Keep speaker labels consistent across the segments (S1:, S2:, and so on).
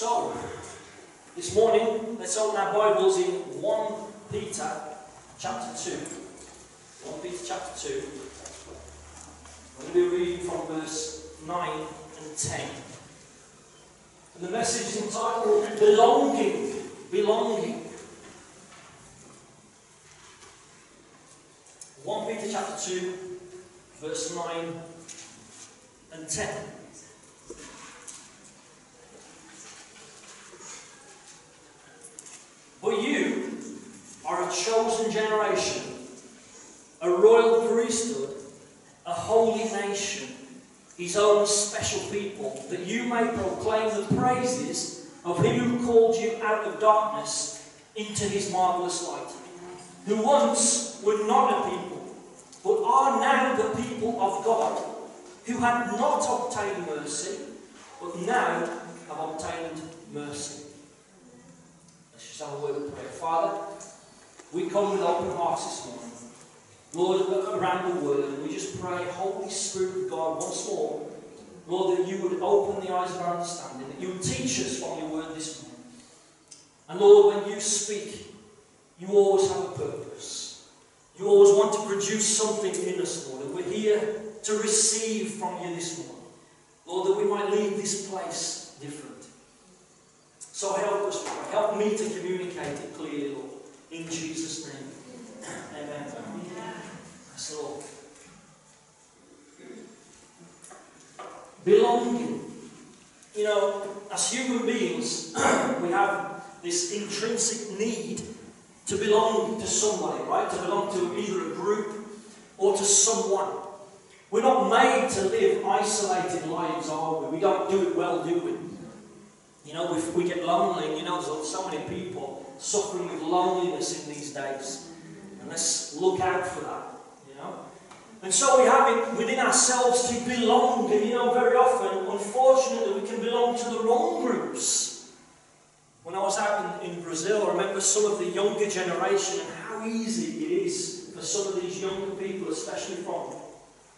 S1: So, this morning, let's open our Bibles in 1 Peter chapter 2. 1 Peter chapter 2. I'm going to be reading from verse 9 and 10. And the message is entitled Belonging. Belonging. 1 Peter chapter 2, verse 9 and 10. But you are a chosen generation, a royal priesthood, a holy nation, his own special people, that you may proclaim the praises of him who called you out of darkness into his marvelous light, who once were not a people, but are now the people of God, who had not obtained mercy, but now have obtained mercy. Word of prayer. Father, we come with open hearts this morning. Lord, around the word, and we just pray, Holy Spirit of God, once more, Lord, that you would open the eyes of our understanding, that you would teach us from your word this morning. And Lord, when you speak, you always have a purpose. You always want to produce something in us, Lord, and we're here to receive from you this morning. Lord, that we might leave this place different. So help us. Help me to communicate it clearly, Lord. In Jesus' name. Amen. Yes, Lord. Belonging. You know, as human beings, we have this intrinsic need to belong to somebody, right? To belong to either a group or to someone. We're not made to live isolated lives, are we? We don't do it well, do we? You know, if we get lonely, you know, there's so many people suffering with loneliness in these days. And let's look out for that, you know. And so we have it within ourselves to belong. And you know, very often, unfortunately, we can belong to the wrong groups. When I was out in, in Brazil, I remember some of the younger generation and how easy it is for some of these younger people, especially from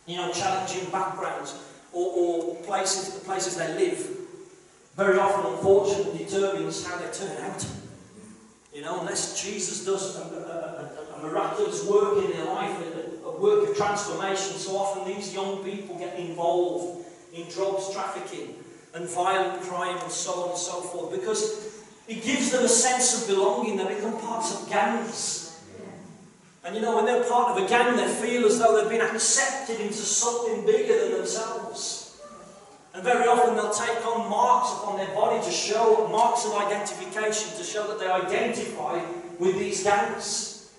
S1: you know, challenging backgrounds or, or places, the places they live, very often, unfortunately, determines how they turn out. You know, unless Jesus does a, a, a, a miraculous work in their life, a, a work of transformation, so often these young people get involved in drugs trafficking and violent crime and so on and so forth because it gives them a sense of belonging. They become parts of gangs. And you know, when they're part of a gang, they feel as though they've been accepted into something bigger than themselves. And very often they'll take on marks upon their body to show, marks of identification, to show that they identify with these gangs.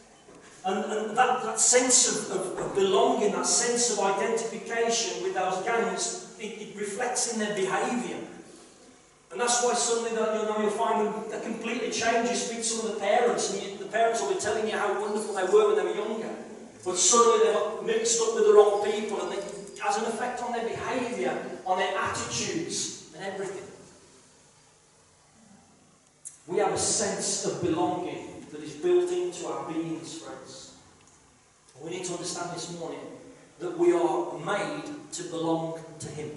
S1: And, and that, that sense of, of, of, belonging, that sense of identification with those gangs, it, it reflects in their behaviour. And that's why suddenly that, you know, you'll find them that completely change. You speak to some of the parents, and you, the parents will be telling you how wonderful they were when they were younger. But suddenly they got mixed up with the wrong people, and it has an effect on their behaviour, on their attitudes, and everything. We have a sense of belonging that is built into our beings, friends. We need to understand this morning that we are made to belong to Him.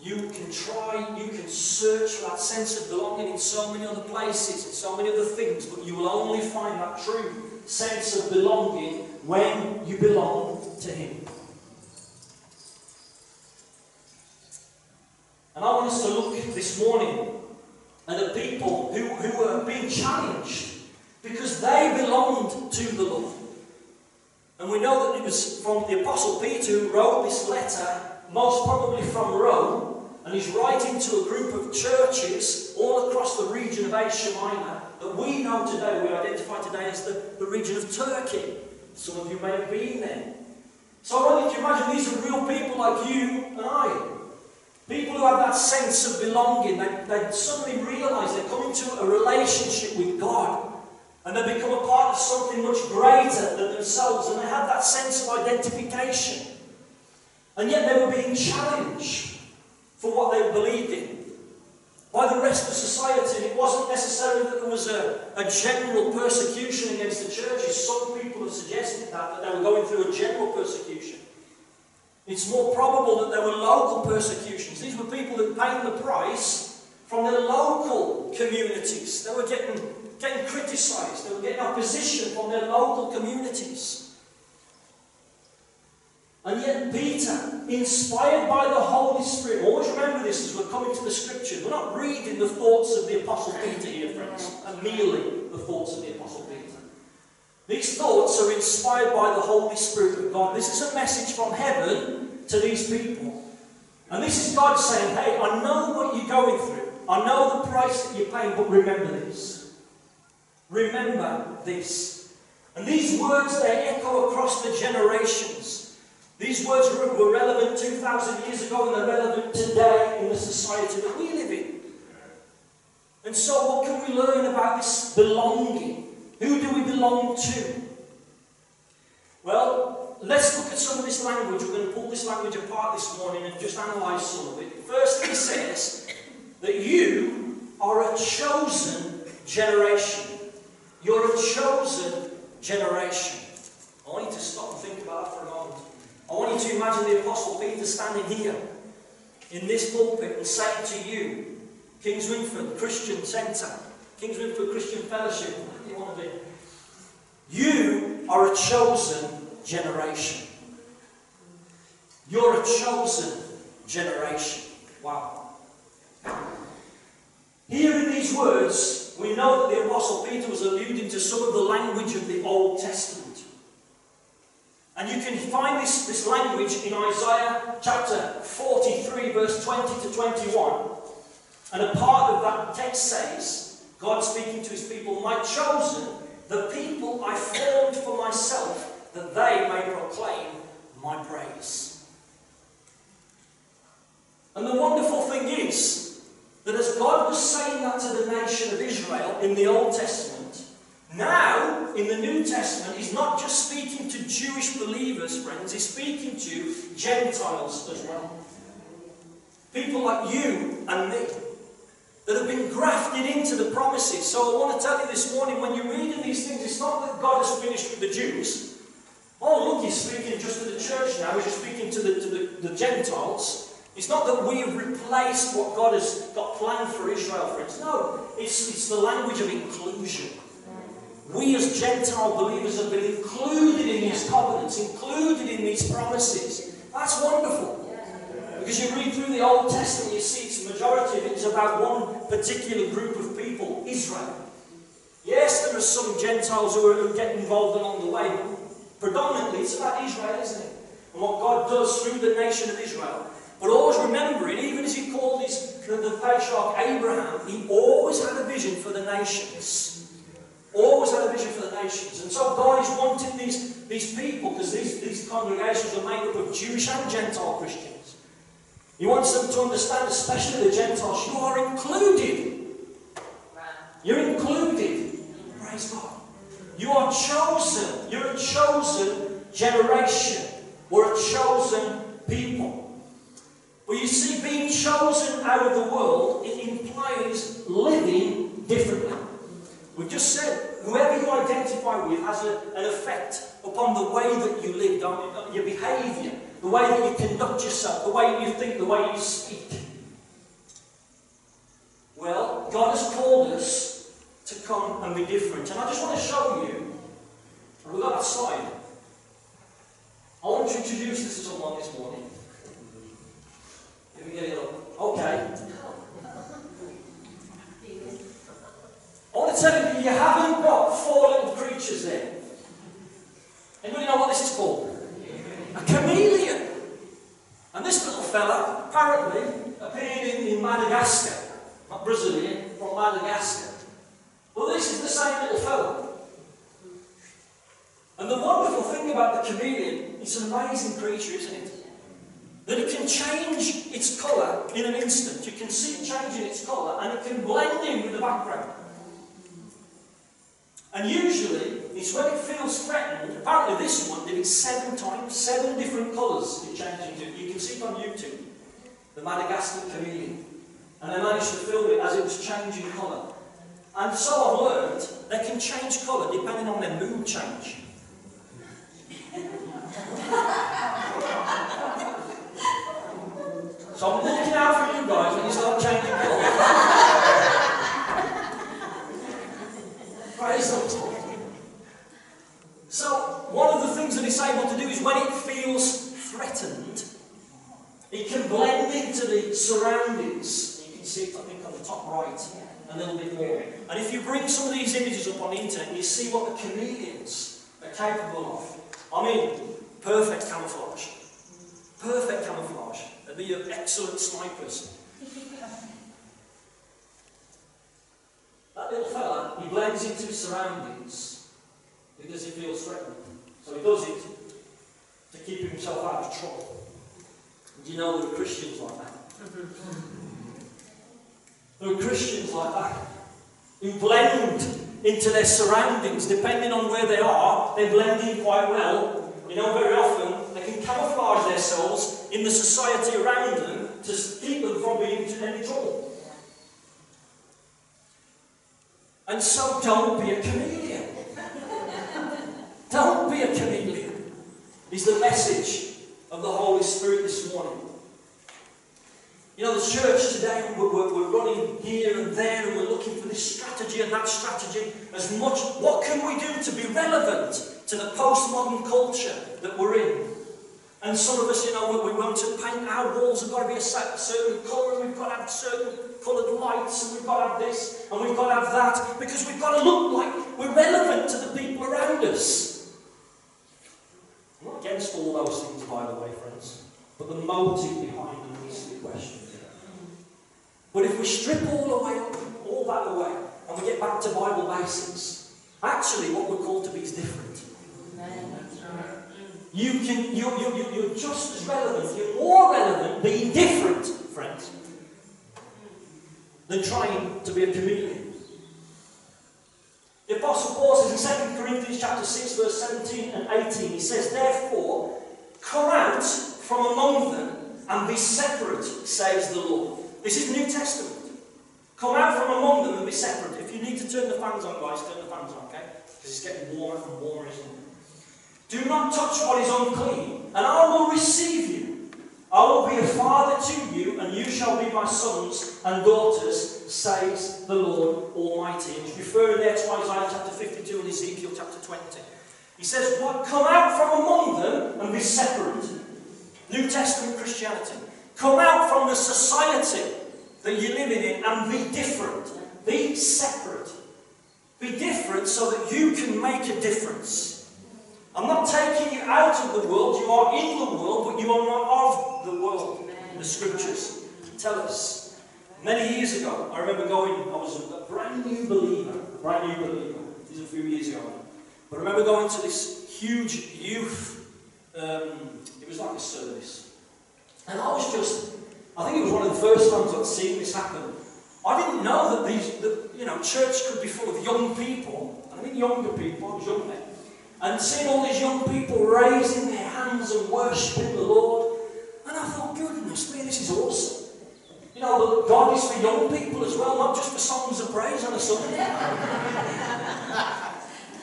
S1: You can try, you can search for that sense of belonging in so many other places, in so many other things, but you will only find that true sense of belonging when you belong to Him. And I want us to look this morning at the people who, who were being challenged because they belonged to the Lord. And we know that it was from the Apostle Peter who wrote this letter, most probably from Rome, and he's writing to a group of churches all across the region of Asia Minor that we know today, we identify today as the, the region of Turkey. Some of you may have been there. So I want you to imagine these are real people like you and I. People who have that sense of belonging. They, they suddenly realise they're coming to a relationship with God. And they become a part of something much greater than themselves. And they have that sense of identification. And yet they were being challenged for what they believed in by the rest of society. It wasn't necessarily that there was a, a general persecution against the churches. Some people have suggested that, that they were going through a general persecution. It's more probable that there were local persecutions. These were people that paid the price from their local communities. They were getting, getting criticised, they were getting opposition from their local communities. And yet, Peter, inspired by the Holy Spirit, always remember this as we're coming to the scriptures. We're not reading the thoughts of the Apostle Peter here, friends, and merely the thoughts of the Apostle Peter. These thoughts are inspired by the Holy Spirit of God. This is a message from heaven to these people. And this is God saying, Hey, I know what you're going through. I know the price that you're paying, but remember this. Remember this. And these words, they echo across the generations. These words were relevant 2,000 years ago and they're relevant today in the society that we live in. And so, what can we learn about this belonging? Who do we belong to? Well, let's look at some of this language. We're going to pull this language apart this morning and just analyse some of it. First, he says that you are a chosen generation. You're a chosen generation. I want you to stop and think about that for a moment. I want you to imagine the Apostle Peter standing here in this pulpit and saying to you, Kingswinford Christian Centre, Kingswinford Christian Fellowship, you want to be? You are a chosen generation. You're a chosen generation. Wow. Here in these words, we know that the Apostle Peter was alluding to some of the language of the Old Testament. And you can find this, this language in Isaiah chapter 43, verse 20 to 21. And a part of that text says, God speaking to his people, My chosen, the people I formed for myself, that they may proclaim my praise. And the wonderful thing is that as God was saying that to the nation of Israel in the Old Testament, now, in the New Testament, he's not just speaking to Jewish believers, friends, he's speaking to Gentiles as well. People like you and me that have been grafted into the promises. So I want to tell you this morning when you're reading these things, it's not that God has finished with the Jews. Oh, look, he's speaking just to the church now, he's speaking to the, to the, the Gentiles. It's not that we have replaced what God has got planned for Israel, friends. No, it's, it's the language of inclusion. We as Gentile believers have been included in these covenants, included in these promises. That's wonderful. Because you read through the Old Testament, you see it's majority of it is about one particular group of people, Israel. Yes, there are some Gentiles who, are, who get involved along the way, but predominantly it's about Israel, isn't it? And what God does through the nation of Israel. But always remembering, even as he called his, the, the patriarch Abraham, he always had a vision for the nations. Always had a vision for the nations. And so God is wanting these, these people, because these, these congregations are made up of Jewish and Gentile Christians. He wants them to understand, especially the Gentiles, you are included. You're included. Praise God. You are chosen. You're a chosen generation. We're a chosen people. But you see, being chosen out of the world, it implies living differently. We've just said, whoever you identify with has a, an effect upon the way that you live, your behaviour, the way that you conduct yourself, the way you think, the way you speak. Well, God has called us to come and be different. And I just want to show you, we've got that slide. I want to introduce this to someone this morning. Let me get it up. Okay. I want to tell you, you haven't got four little creatures there. Anybody know what this is called? A chameleon. And this little fella apparently appeared in, in Madagascar. Not Brazilian, from Madagascar. Well, this is the same little fella. And the wonderful thing about the chameleon, it's an amazing creature, isn't it? That it can change its colour in an instant. You can see it changing its colour and it can blend in with the background. And usually, it's when it feels threatened. Apparently, this one did it seven times, seven different colours it changed into. You can see it on YouTube, the Madagascar chameleon. And they managed to film it as it was changing colour. And so I've learned they can change colour depending on their mood change. mind, guys, when you start changing colours. Praise the Lord. So, one of the things that it's able to do is when it feels threatened, it can blend into the surroundings. You can see it, I think, on the top right a little bit more. And if you bring some of these images up on the internet you see what the chameleons are capable of, I mean, perfect camouflage. Perfect camouflage. They'd be excellent snipers. that little fella, he blends into his surroundings because he feels threatened. So he does it to keep himself out of trouble. Do you know there are Christians like that? There are Christians like that who blend into their surroundings, depending on where they are, they blend in quite well. You know, very often they can camouflage themselves in the society around them to keep them from being in any trouble. And so don't be a chameleon. Be a is the message of the Holy Spirit this morning. You know, the church today, we're, we're, we're, running here and there and we're looking for this strategy and that strategy as much. What can we do to be relevant to the postmodern culture that we're in? And some of us, you know, we, we want to paint our walls have got to be a certain colour and we've got to have certain coloured lights and we've got to have this and we've got to have that because we've got to look like we're relevant to the people around us. Against all those things, by the way, friends, but the motive behind them needs to be questioned. But if we strip all the way up, all that away, and we get back to Bible basics, actually what we're called to be is different. You can, you're, you, you, you're just as relevant, you're more relevant being different, friends, than trying to be a chameleon. The Apostle Paul says in 2 Corinthians chapter 6, verse 17 and 18, he says, Therefore, come out from among them and be separate, says the Lord. This is New Testament. Come out from among them and be separate. If you need to turn the fans on, guys, turn the fans on, okay? Because it's getting warmer and warmer, isn't it? Do not touch what is unclean, and I will receive you. I will be a father to you, and you shall be my sons and daughters, says the Lord Almighty. And he's referring there to Isaiah chapter 52 and Ezekiel chapter 20. He says, What? Come out from among them and be separate. New Testament Christianity. Come out from the society that you're living in and be different. Be separate. Be different so that you can make a difference. I'm not taking you out of the world. You are in the world, but you are not of the world. The scriptures tell us. Many years ago, I remember going, I was a brand new believer, brand new believer. This is a few years ago. But I remember going to this huge youth, um, it was like a service. And I was just, I think it was one of the first times I'd seen this happen. I didn't know that these, you know, church could be full of young people. I mean, younger people, I was young then. And seeing all these young people raising their hands and worshipping the Lord. And I thought, goodness me, this is awesome. You know, God is for young people as well, not just for songs of praise on a Sunday.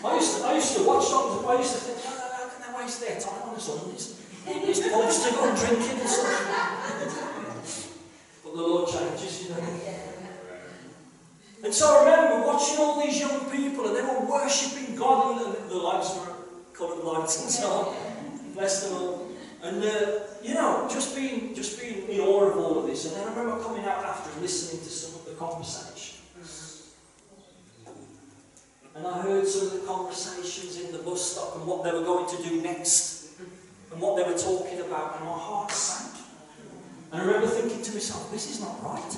S1: I used to, I used to watch songs of praise and think, how can they waste their time on a Sundays? He's supposed to go drinking and stuff. But the Lord changes, you know. And so I remember watching all these young people and they were worshipping God and the, lights were coloured lights and so on. Bless them all. And uh, you know, just being just being in awe of all of this. And then I remember coming out after listening to some of the conversations. And I heard some of the conversations in the bus stop and what they were going to do next and what they were talking about, and my heart sank. And I remember thinking to myself, this is not right.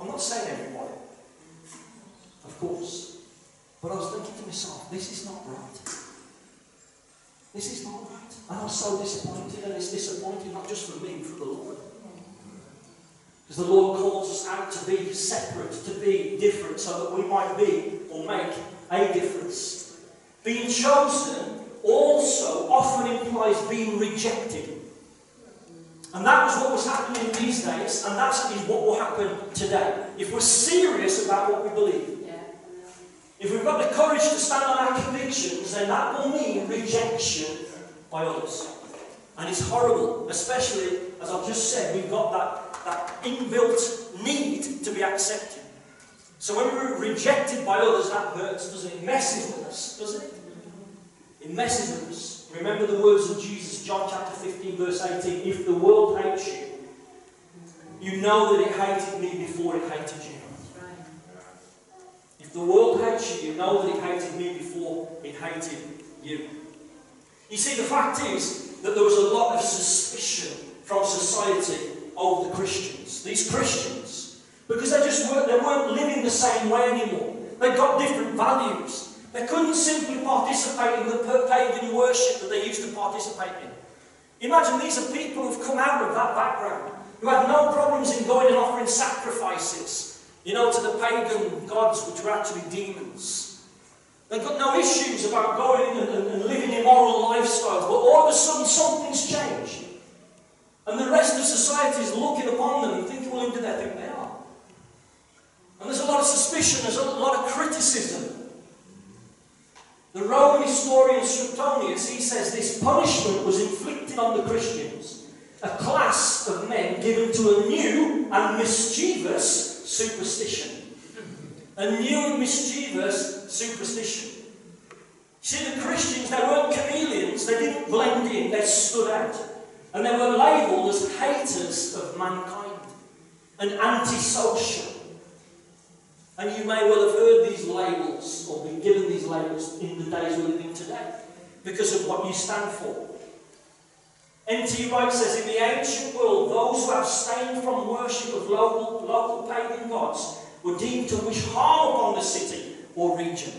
S1: I'm not saying everybody, of course. But I was thinking to myself, this is not right. This is not right. And I was so disappointed, and it's disappointing not just for me, for the Lord. Because the Lord calls us out to be separate, to be different, so that we might be or make a difference. Being chosen also often implies being rejected. And that was what was happening these days, and that's what will happen today. If we're serious about what we believe, if we've got the courage to stand on our convictions, then that will mean rejection by others. And it's horrible, especially, as I've just said, we've got that that inbuilt need to be accepted. So when we're rejected by others, that hurts, doesn't it? It messes with us, doesn't it? It messes with us. Remember the words of Jesus, John chapter 15, verse 18. If the world hates you, you know that it hated me before it hated you. The world hates you, you know that it hated me before it hated you. You see, the fact is that there was a lot of suspicion from society of the Christians. These Christians, because they just weren't, they weren't living the same way anymore. They got different values. They couldn't simply participate in the pagan worship that they used to participate in. Imagine these are people who've come out of that background, who had no problems in going and offering sacrifices, you know, to the pagan gods, which were actually demons. They've got no issues about going and, and, living immoral lifestyles, but all of a sudden something's changed. And the rest of society is looking upon them and thinking, well, who do they think they are? And there's a lot of suspicion, there's a lot of criticism. The Roman historian Suetonius, he says this punishment was inflicted on the Christians, a class of men given to a new and mischievous superstition. A new and mischievous superstition. See, the Christians, they weren't chameleons, they didn't blend in, they stood out. And they were labelled as haters of mankind and antisocial. And you may well have heard these labels or been given these labels in the days we're living today because of what you stand for. N.T. Wright says, in the ancient world, those who abstained from worship of local, local pagan gods were deemed to wish harm upon the city or region.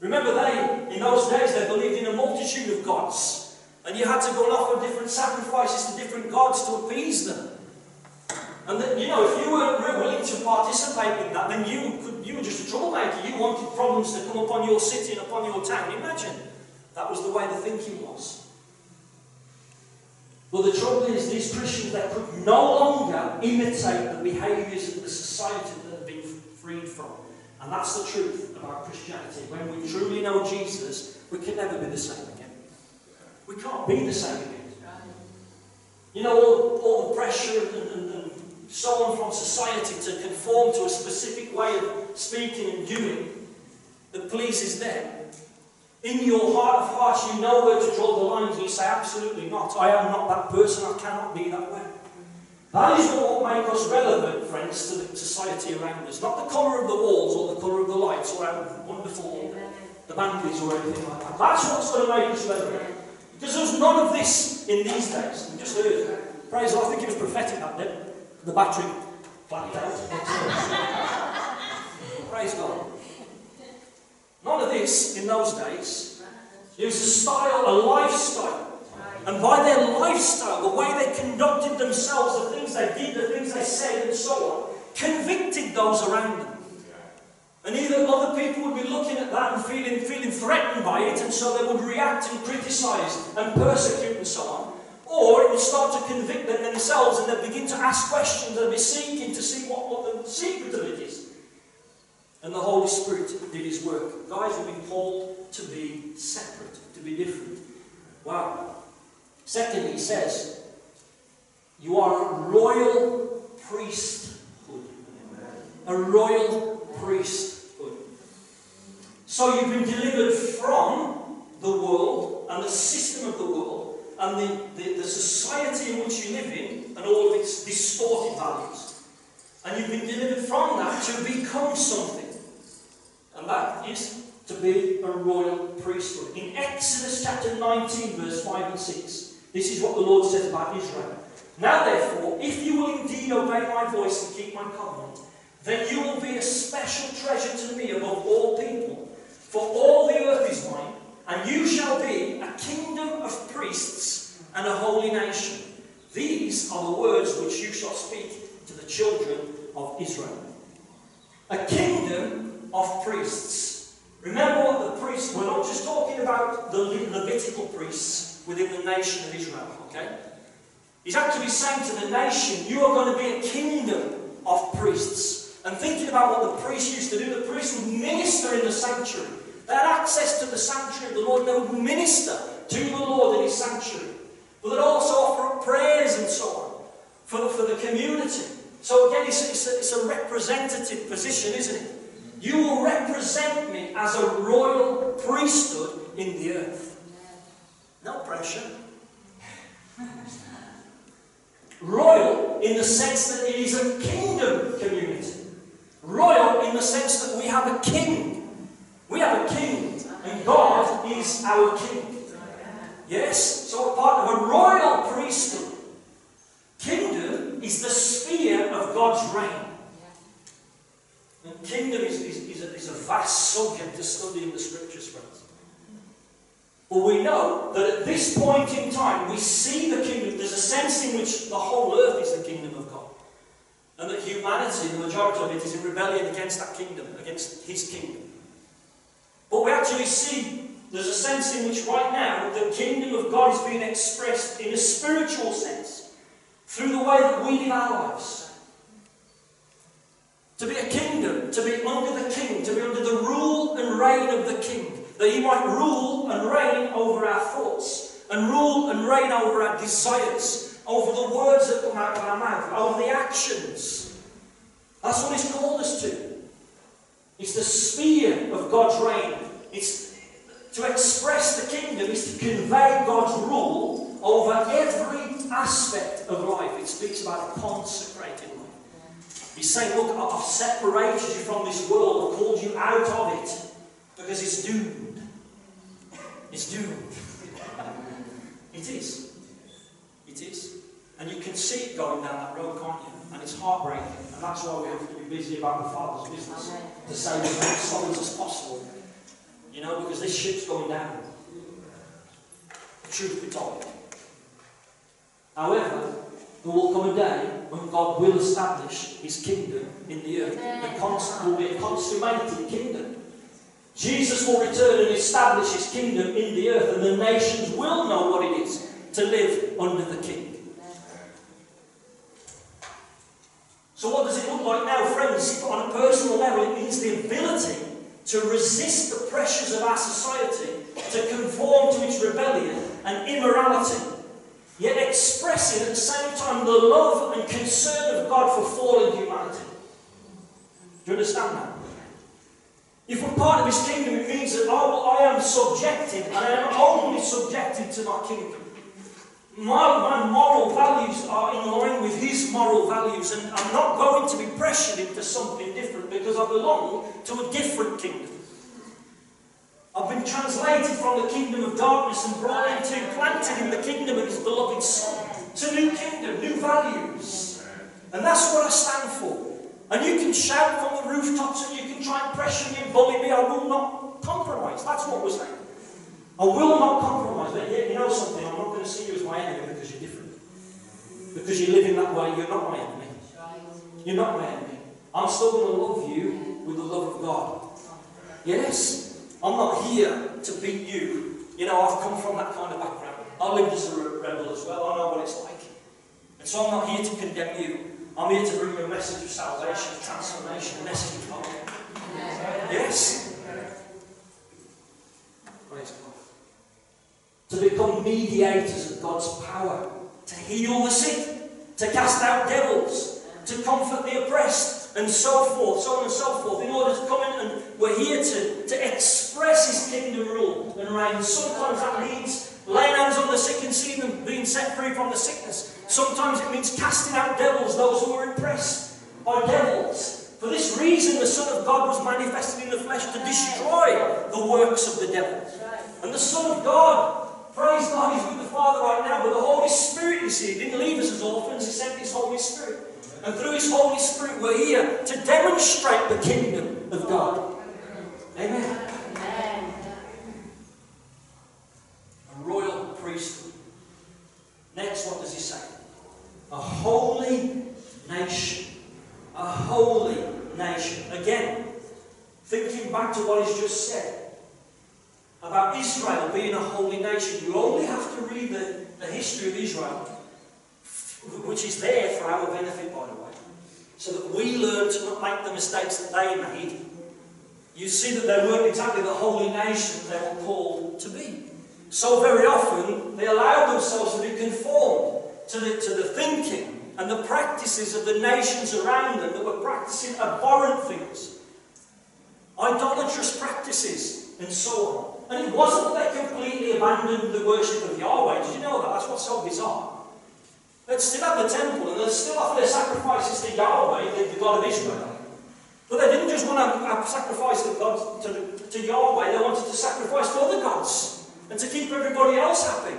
S1: Remember, they, in those days, they believed in a multitude of gods. And you had to go and offer different sacrifices to different gods to appease them. And that, you know, if you weren't willing to participate in that, then you could, you were just a troublemaker. You wanted problems to come upon your city and upon your town. Imagine. That was the way the thinking was. Well, the trouble is, these Christians, they could no longer imitate the behaviours of the society that they've been freed from. And that's the truth about Christianity. When we truly know Jesus, we can never be the same again. We can't be the same again. You know, all, all the pressure and, and, and so on from society to conform to a specific way of speaking and doing that pleases them. In your heart of hearts, you know where to draw the lines, and you say, Absolutely not. I am not that person. I cannot be that way. That is what will make us relevant, friends, to the society around us. Not the colour of the walls or the colour of the lights or how wonderful the band or anything like that. That's what's going to make us relevant. Because there's none of this in these days. We just heard. Praise God. I think it was prophetic that bit. The battery flapped out. Praise God. None of this in those days. It was a style, a lifestyle. And by their lifestyle, the way they conducted themselves, the things they did, the things they said, and so on, convicted those around them. And either other people would be looking at that and feeling, feeling threatened by it, and so they would react and criticise and persecute and so on. Or it would start to convict them themselves and they'd begin to ask questions and be seeking to see what, what the secret of it is. And the Holy Spirit did his work. Guys, we've been called to be separate, to be different. Wow. Secondly, he says, you are a royal priesthood. A royal priesthood. So you've been delivered from the world and the system of the world and the, the, the society in which you live in and all of its distorted values. And you've been delivered from that to become something. And that is to be a royal priesthood. In Exodus chapter 19, verse 5 and 6, this is what the Lord says about Israel. Now, therefore, if you will indeed obey my voice and keep my covenant, then you will be a special treasure to me above all people. For all the earth is mine, and you shall be a kingdom of priests and a holy nation. These are the words which you shall speak to the children of Israel. A kingdom of priests. Remember what the priests, we're not just talking about the Levitical priests within the nation of Israel, okay? He's actually saying to the nation, you are going to be a kingdom of priests. And thinking about what the priests used to do, the priests would minister in the sanctuary. They had access to the sanctuary of the Lord, they would minister to the Lord in his sanctuary. But they'd also offer up prayers and so on for, for the community. So again, it's, it's, a, it's a representative position, isn't it? You will represent me as a royal priesthood in the earth. No pressure. Royal in the sense that it is a kingdom community. Royal in the sense that we have a king. We have a king, and God is our king. Yes? So part of a royal priesthood. Kingdom is the sphere of God's reign. Kingdom is, is, is, a, is a vast subject to study in the scriptures, friends. But we know that at this point in time, we see the kingdom. There's a sense in which the whole earth is the kingdom of God. And that humanity, the majority of it, is in rebellion against that kingdom, against his kingdom. But we actually see there's a sense in which right now the kingdom of God is being expressed in a spiritual sense through the way that we live our lives. To be a kingdom, to be under the king, to be under the rule and reign of the king that He might rule and reign over our thoughts, and rule and reign over our desires, over the words that come out of our mouth, over the actions. That's what He's called us to. It's the sphere of God's reign. It's to express the kingdom is to convey God's rule over every aspect of life. It speaks about a consecrated life. He's saying, Look, I've separated you from this world, I've called you out of it because it's doomed. It's doomed. it is. It is. And you can see it going down that road, can't you? And it's heartbreaking. And that's why we have to be busy about the Father's business. To save as many souls as possible. You know, because this ship's going down. Truth be told. However, there will come a day when God will establish his kingdom in the earth. The will be a consummated kingdom. Jesus will return and establish his kingdom in the earth, and the nations will know what it is to live under the king. So, what does it look like now, friends? On a personal level, it means the ability to resist the pressures of our society, to conform to its rebellion and immorality, yet expressing at the same time the love and concern of God for fallen humanity. Do you understand that? If we're part of his kingdom, it means that I am subjected, and I am only subjected to my kingdom. My, my moral values are in line with his moral values, and I'm not going to be pressured into something different because I belong to a different kingdom. I've been translated from the kingdom of darkness and brought into, planted in the kingdom of his beloved Son. It's a new kingdom, new values. And that's what I stand for. And you can shout from the rooftops and you can try and pressure me and bully me. I will not compromise. That's what we're saying. I will not compromise. But you know something? I'm not going to see you as my enemy because you're different. Because you live in that way, you're not my enemy. You're not my enemy. I'm still going to love you with the love of God. Yes? I'm not here to beat you. You know, I've come from that kind of background. I lived as a rebel as well. I know what it's like. And so I'm not here to condemn you. I'm here to bring you a message of salvation, transformation, a message of hope. Yes. Praise God. To become mediators of God's power, to heal the sick, to cast out devils, to comfort the oppressed, and so forth, so on and so forth, in order to come in and we're here to, to express His kingdom rule and reign. Sometimes that means laying hands on the sick and seeing them being set free from the sickness. Sometimes it means casting out devils, those who are impressed by devils. For this reason, the Son of God was manifested in the flesh to destroy the works of the devil. And the Son of God, praise God, He's with the Father right now, but the Holy Spirit, you see, He didn't leave us as orphans, He sent His Holy Spirit. And through His Holy Spirit, we're here to demonstrate the kingdom of God. Amen. A royal priesthood. Next, what does He say? A holy nation. A holy nation. Again, thinking back to what he's just said about Israel being a holy nation, you only have to read the, the history of Israel, which is there for our benefit, by the way, so that we learn to not make the mistakes that they made. You see that they weren't exactly the holy nation they were called to be. So very often, they allowed themselves to be conformed to the, to the thinking and the practices of the nations around them that were practicing abhorrent things, idolatrous practices, and so on. And it wasn't that they completely abandoned the worship of Yahweh. Did you know that? That's what's so bizarre. They'd still have the temple and they'd still offer their sacrifices to Yahweh, the, the God of Israel. But they didn't just want to sacrifice to, God, to, to Yahweh, they wanted to sacrifice to other gods and to keep everybody else happy.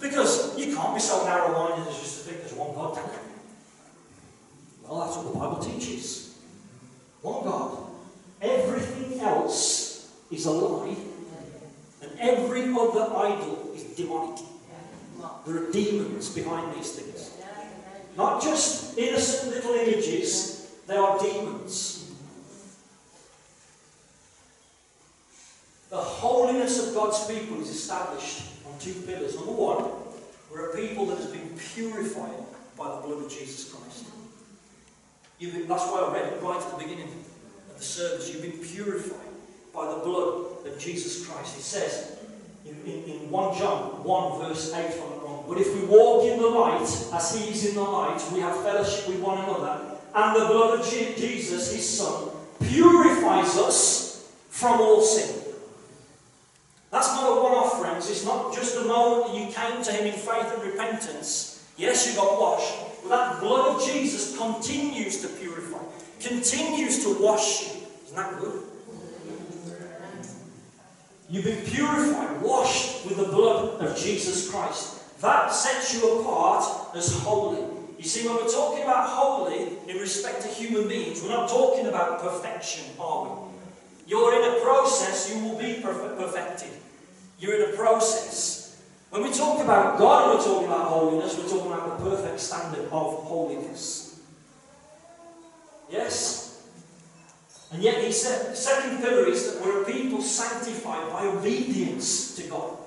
S1: Because you can't be so narrow minded as just to think there's one God. Well, that's what the Bible teaches. One God. Everything else is a lie and every other idol is demonic. There are demons behind these things. Not just innocent little images, they are demons. The holiness of God's people is established on two pillars. Number one, we're a people that has been purified by the blood of Jesus Christ. Been, that's why I read it right at the beginning of the service. You've been purified by the blood of Jesus Christ. It says in, in, in 1 John 1, verse 8, if I'm wrong, But if we walk in the light, as he is in the light, we have fellowship with one another, and the blood of Jesus, his Son, purifies us from all sin. That's not a one off, friends. It's not just the moment that you came to him in faith and repentance. Yes, you got washed. But that blood of Jesus continues to purify, continues to wash you. Isn't that good? You've been purified, washed with the blood of Jesus Christ. That sets you apart as holy. You see, when we're talking about holy in respect to human beings, we're not talking about perfection, are we? You're in a process, you will be perfected. You're in a process. When we talk about God and we're talking about holiness, we're talking about the perfect standard of holiness. Yes? And yet he said, the second pillar is that we're a people sanctified by obedience to God.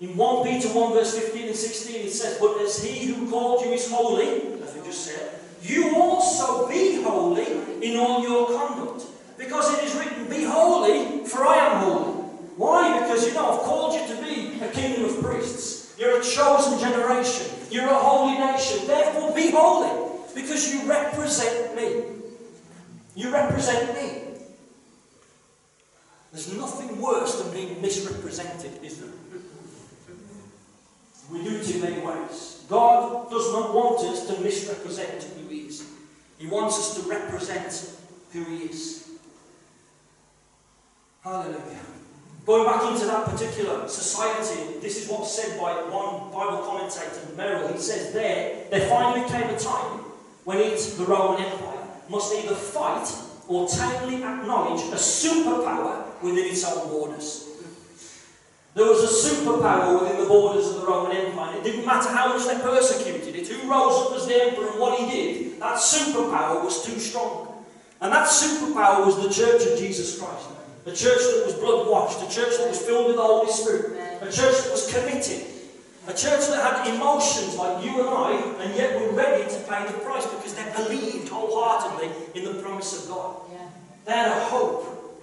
S1: In 1 Peter 1 verse 15 and 16 it says, But as he who called you is holy, as we just said, you also be holy in all your conduct. Because it is written, Be holy, for I am holy. Why? Because you know, I've called you to be a kingdom of priests. You're a chosen generation. You're a holy nation. Therefore, be holy, because you represent me. You represent me. There's nothing worse than being misrepresented, is there? We do it in many ways. God does not want us to misrepresent who He is. He wants us to represent who He is. Hallelujah. Going back into that particular society, this is what's said by one Bible commentator, Merrill. He says there, there finally came a time when it's the Roman Empire, must either fight or tamely acknowledge a superpower within its own borders. There was a superpower within the borders of the Roman Empire. It didn't matter how much they persecuted it, who rose up as the emperor and what he did, that superpower was too strong. And that superpower was the church of Jesus Christ. A church that was blood washed, a church that was filled with the Holy Spirit, a church that was committed, a church that had emotions like you and I, and yet were ready to pay the price because they believed wholeheartedly in the promise of God. Yeah. They had a hope.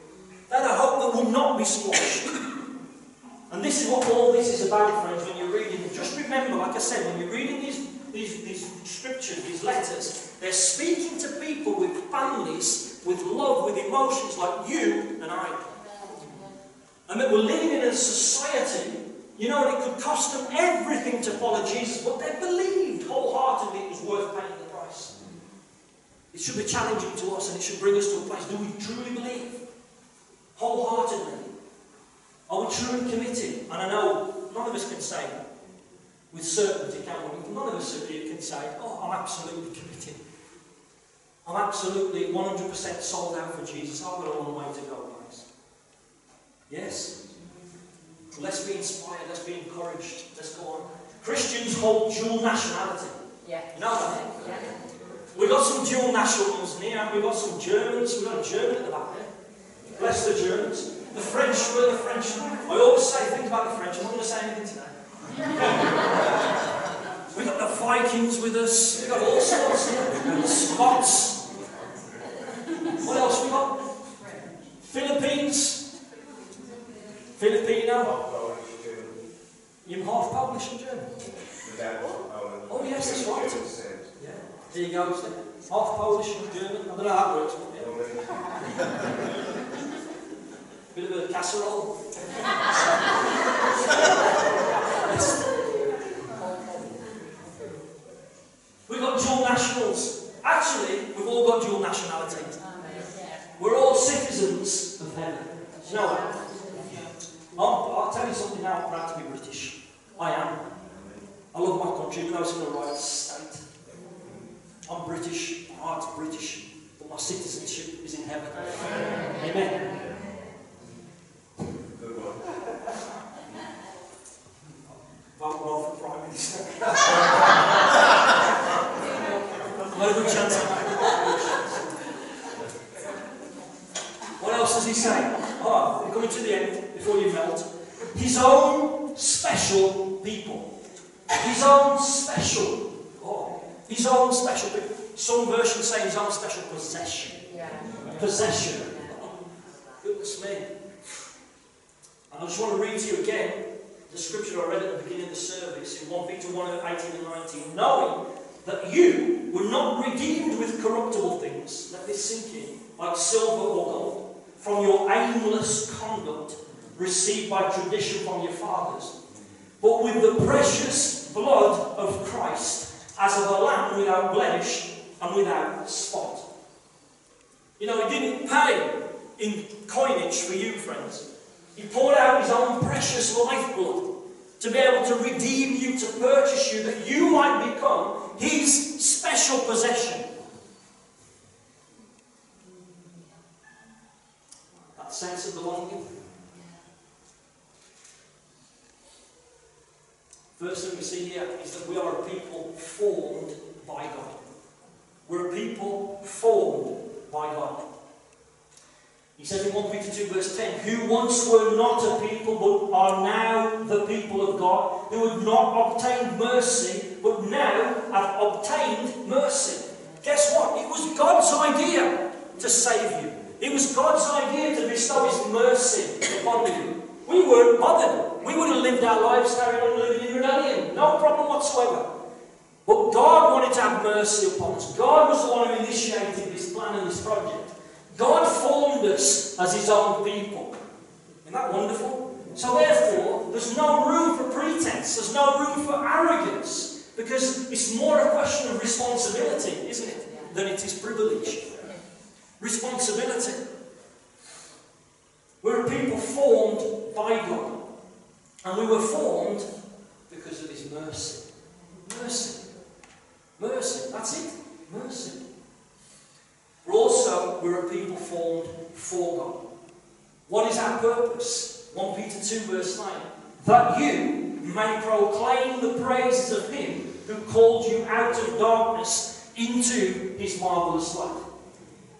S1: They had a hope that will not be squashed. and this is what all this is about, friends, when you're reading it. Just remember, like I said, when you're reading these, these, these scriptures, these letters, they're speaking to people with families, with love, with emotions like you and I. And that we're living in a society you know, it could cost them everything to follow Jesus, but they believed wholeheartedly it was worth paying the price. It should be challenging to us and it should bring us to a place. Do we truly believe? Wholeheartedly? Are we truly committed? And I know none of us can say with certainty, can we? None of us can say, oh, I'm absolutely committed. I'm absolutely 100% sold out for Jesus. I've got a long way to go, guys. Yes? Let's be inspired, let's be encouraged. Let's go on. Christians hold dual nationality.
S2: Yeah.
S1: You know that?
S2: Yeah.
S1: We've got some dual nationals here. We've got some Germans. We've got a German at the back there. Bless the Germans. The French, were the French. I always say, think about the French. I'm not going to say anything today. We've got the Vikings with us. We've got all sorts. The Scots. What else we got? Philippines. Filipino. You're half Polish and German. Oh yes, that's right. Yeah. There you go. Half Polish and German. I don't know how it works. Bit of a casserole. We've got dual nationals. Actually, we've all got dual nationality. We're all citizens of heaven. You know Something now. Proud to be British. I am. I love my country, even though it's in the right state. I'm British. My heart's British. But my citizenship is in heaven. Amen. Vote well for Prime Minister. What a good chance of What else does he say? Oh, we're coming to the end before you melt. His own special people. His own special. Oh, his own special people. Some versions say his own special possession.
S2: Yeah.
S1: Possession. Goodness me. And I just want to read to you again the scripture I read at the beginning of the service in 1 Peter 1 18 and 19. Knowing that you were not redeemed with corruptible things, let this sink in, like silver or gold, from your aimless conduct received by tradition from your fathers, but with the precious blood of Christ, as of a lamb without blemish and without spot. You know, he didn't pay in coinage for you, friends. He poured out his own precious lifeblood to be able to redeem you, to purchase you, that you might become his special possession. That sense of belonging. First thing we see here is that we are a people formed by God. We're a people formed by God. He says in 1 Peter 2 verse 10, who once were not a people but are now the people of God, who had not obtained mercy but now have obtained mercy. Guess what? It was God's idea to save you. It was God's idea to bestow His mercy upon you. We weren't bothered. We would have lived our lives carrying on living in rebellion. No problem whatsoever. But God wanted to have mercy upon us. God was the one who initiated this plan and this project. God formed us as His own people. Isn't that wonderful? So therefore, there's no room for pretense. There's no room for arrogance. Because it's more a question of responsibility, isn't it? Than it is privilege. Responsibility. We're a people formed by God. And we were formed because of His mercy. Mercy. Mercy. That's it. Mercy. We're also, we're a people formed for God. What is our purpose? 1 Peter 2 verse 9. That you may proclaim the praises of Him who called you out of darkness into His marvellous light.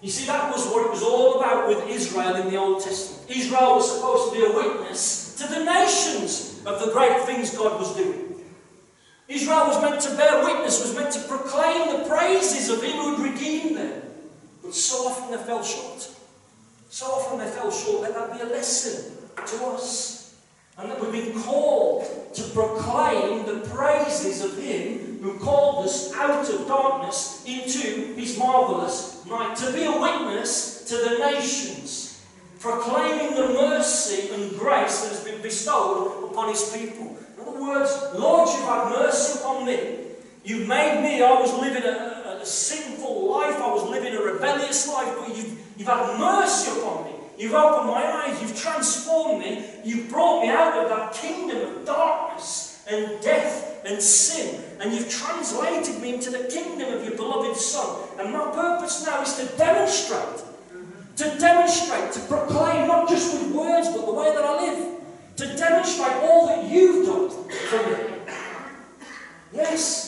S1: You see, that was what it was all about with Israel in the Old Testament. Israel was supposed to be a witness to the nations of the great things God was doing. Israel was meant to bear witness, was meant to proclaim the praises of Him who had redeemed them. But so often they fell short. So often they fell short. Let that be a lesson to us. And that we've been called to proclaim the praises of Him who called us out of darkness into His marvellous light. To be a witness to the nations, proclaiming the mercy and grace that has been bestowed upon His people. In other words, Lord, you've had mercy upon me. You've made me, I was living a, sinful life, I was living a rebellious life, but you've, you've had mercy upon me. You've opened my eyes, you've transformed me, you've brought me out of that kingdom of darkness and death and sin, and you've translated me into the kingdom of your beloved Son. And my purpose now is to demonstrate, to demonstrate, to proclaim, not just with words, but the way that I live, to demonstrate all that you've done for me. Yes,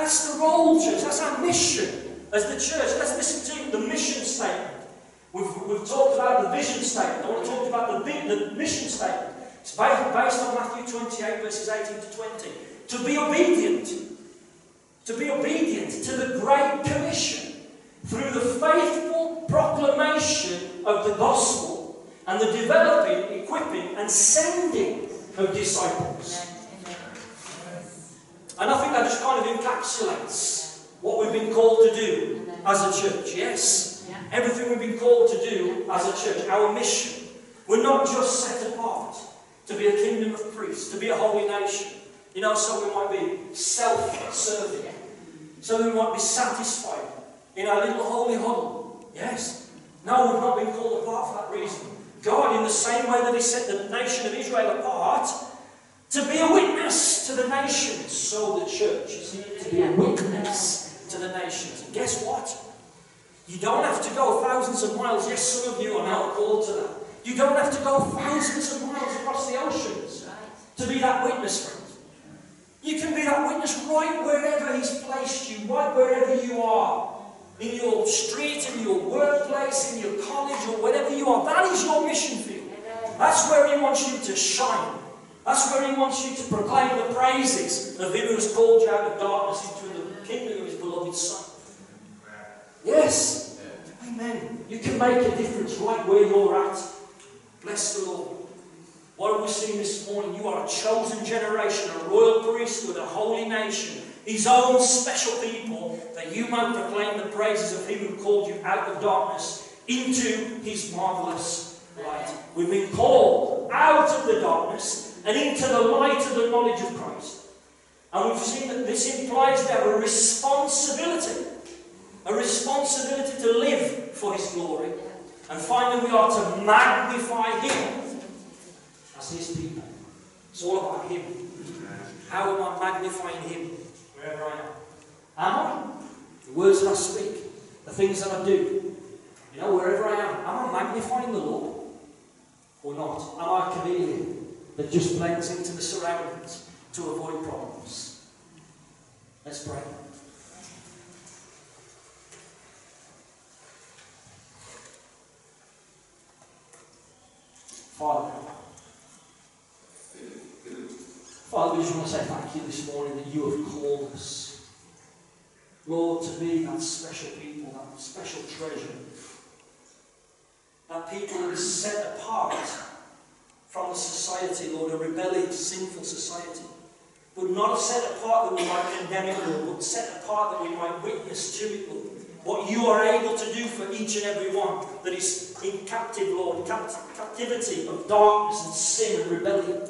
S1: that's the role, church, that's our mission as the church. Let's listen to the mission statement. We've, we've talked about the vision statement. I want to talk about the, the mission statement. It's based, based on Matthew 28, verses 18 to 20. To be obedient. To be obedient to the Great Commission through the faithful proclamation of the gospel and the developing, equipping, and sending of disciples. And I think that just kind of encapsulates what we've been called to do as a church. Yes.
S2: Yeah.
S1: Everything we've been called to do as a church, our mission. We're not just set apart to be a kingdom of priests, to be a holy nation. You know, so we might be self serving, so we might be satisfied in our little holy huddle. Yes. No, we've not been called apart for that reason. God, in the same way that He set the nation of Israel apart, to be a witness to the nations, so the church is to be a witness to the nations. And guess what? You don't have to go thousands of miles. Yes, some of you are now called to that. You don't have to go thousands of miles across the oceans to be that witness. You can be that witness right wherever He's placed you, right wherever you are. In your street, in your workplace, in your college, or wherever you are. That is your mission field. That's where He wants you to shine. That's where He wants you to proclaim the praises of Him who has called you out of darkness into the kingdom of His beloved Son. Yes. Amen. You can make a difference right where you're at. Bless the Lord. What have we seen this morning? You are a chosen generation, a royal priesthood, a holy nation, His own special people, that you might proclaim the praises of Him who called you out of darkness into His marvelous light. We've been called out of the darkness and into the light of the knowledge of Christ. And we've seen that this implies we have a responsibility, a responsibility to live for His glory. And finally, we are to magnify Him as His people. It's all about Him. How am I magnifying Him wherever I am? Am I? The words that I speak, the things that I do, you know, wherever I am, am I magnifying the Lord or not? Am I a chameleon that just blends into the surroundings to avoid problems? Let's pray. Father, Father, we just want to say thank you this morning that you have called us, Lord, to be that special people, that special treasure, that people who are set apart from the society, Lord, a rebellious, sinful society. But not set apart that we might condemn it, Lord, but set apart that we might witness to it, Lord. What you are able to do for each and every one that is in captive, Lord, capt- captivity of darkness and sin and rebellion.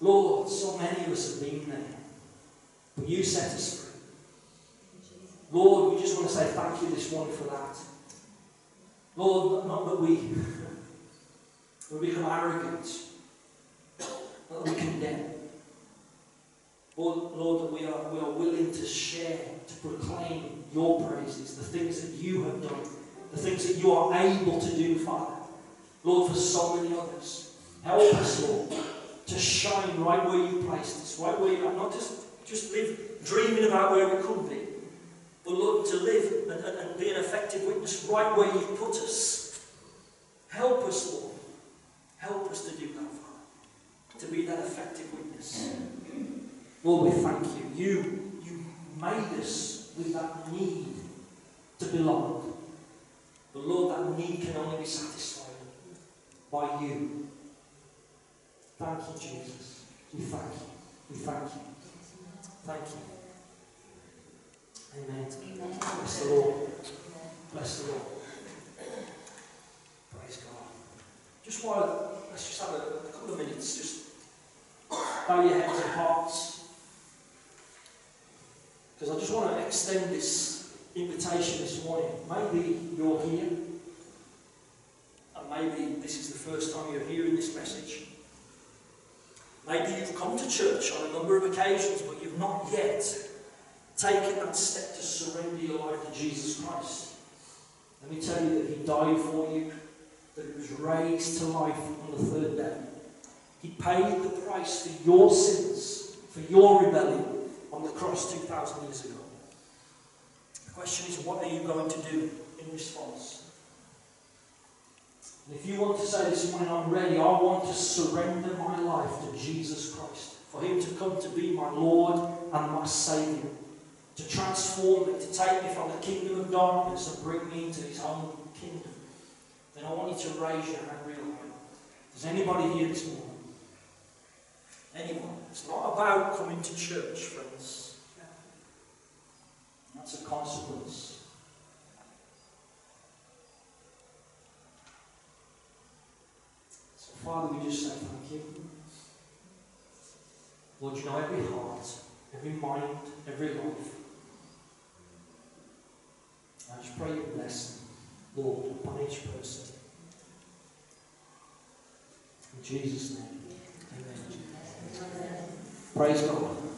S1: Lord, so many of us have been there, but you set us free. Lord, we just want to say thank you this morning for that. Lord, not that we, we become arrogant, that we condemn. Lord, Lord, that we are, we are willing to share, to proclaim your praises, the things that you have done, the things that you are able to do, Father. Lord, for so many others. Help us, Lord, to shine right where you placed us, right where you are. Not just, just live dreaming about where we could be, but Lord, to live and, and, and be an effective witness right where you've put us. Help us, Lord. Help us to do that, Father. To be that effective witness. Lord, we thank you. You, you made us with that need to belong. But Lord, that need can only be satisfied by you. Thank you, Jesus. We thank you. We thank you. Thank you. Amen. Bless the Lord. Bless the Lord. Praise God. Just while, let's just have a, a couple of minutes, just bow your heads and hearts. Because I just want to extend this invitation this morning. Maybe you're here, and maybe this is the first time you're hearing this message. Maybe you've come to church on a number of occasions, but you've not yet taken that step to surrender your life to Jesus Christ. Let me tell you that He died for you, that He was raised to life on the third day. He paid the price for your sins, for your rebellion on the cross 2,000 years ago. The question is, what are you going to do in response? And if you want to say this morning, I'm ready, I want to surrender my life to Jesus Christ, for Him to come to be my Lord and my Saviour, to transform me, to take me from the kingdom of darkness and bring me into His own kingdom, then I want you to raise your hand real high. Does anybody here this morning? Anyone? It's not about coming to church, friends. That's a consequence. So, Father, we just say thank you. Lord, you know every heart, every mind, every life. I just pray you bless them, Lord, upon each person. In Jesus' name. Amen. Praise God.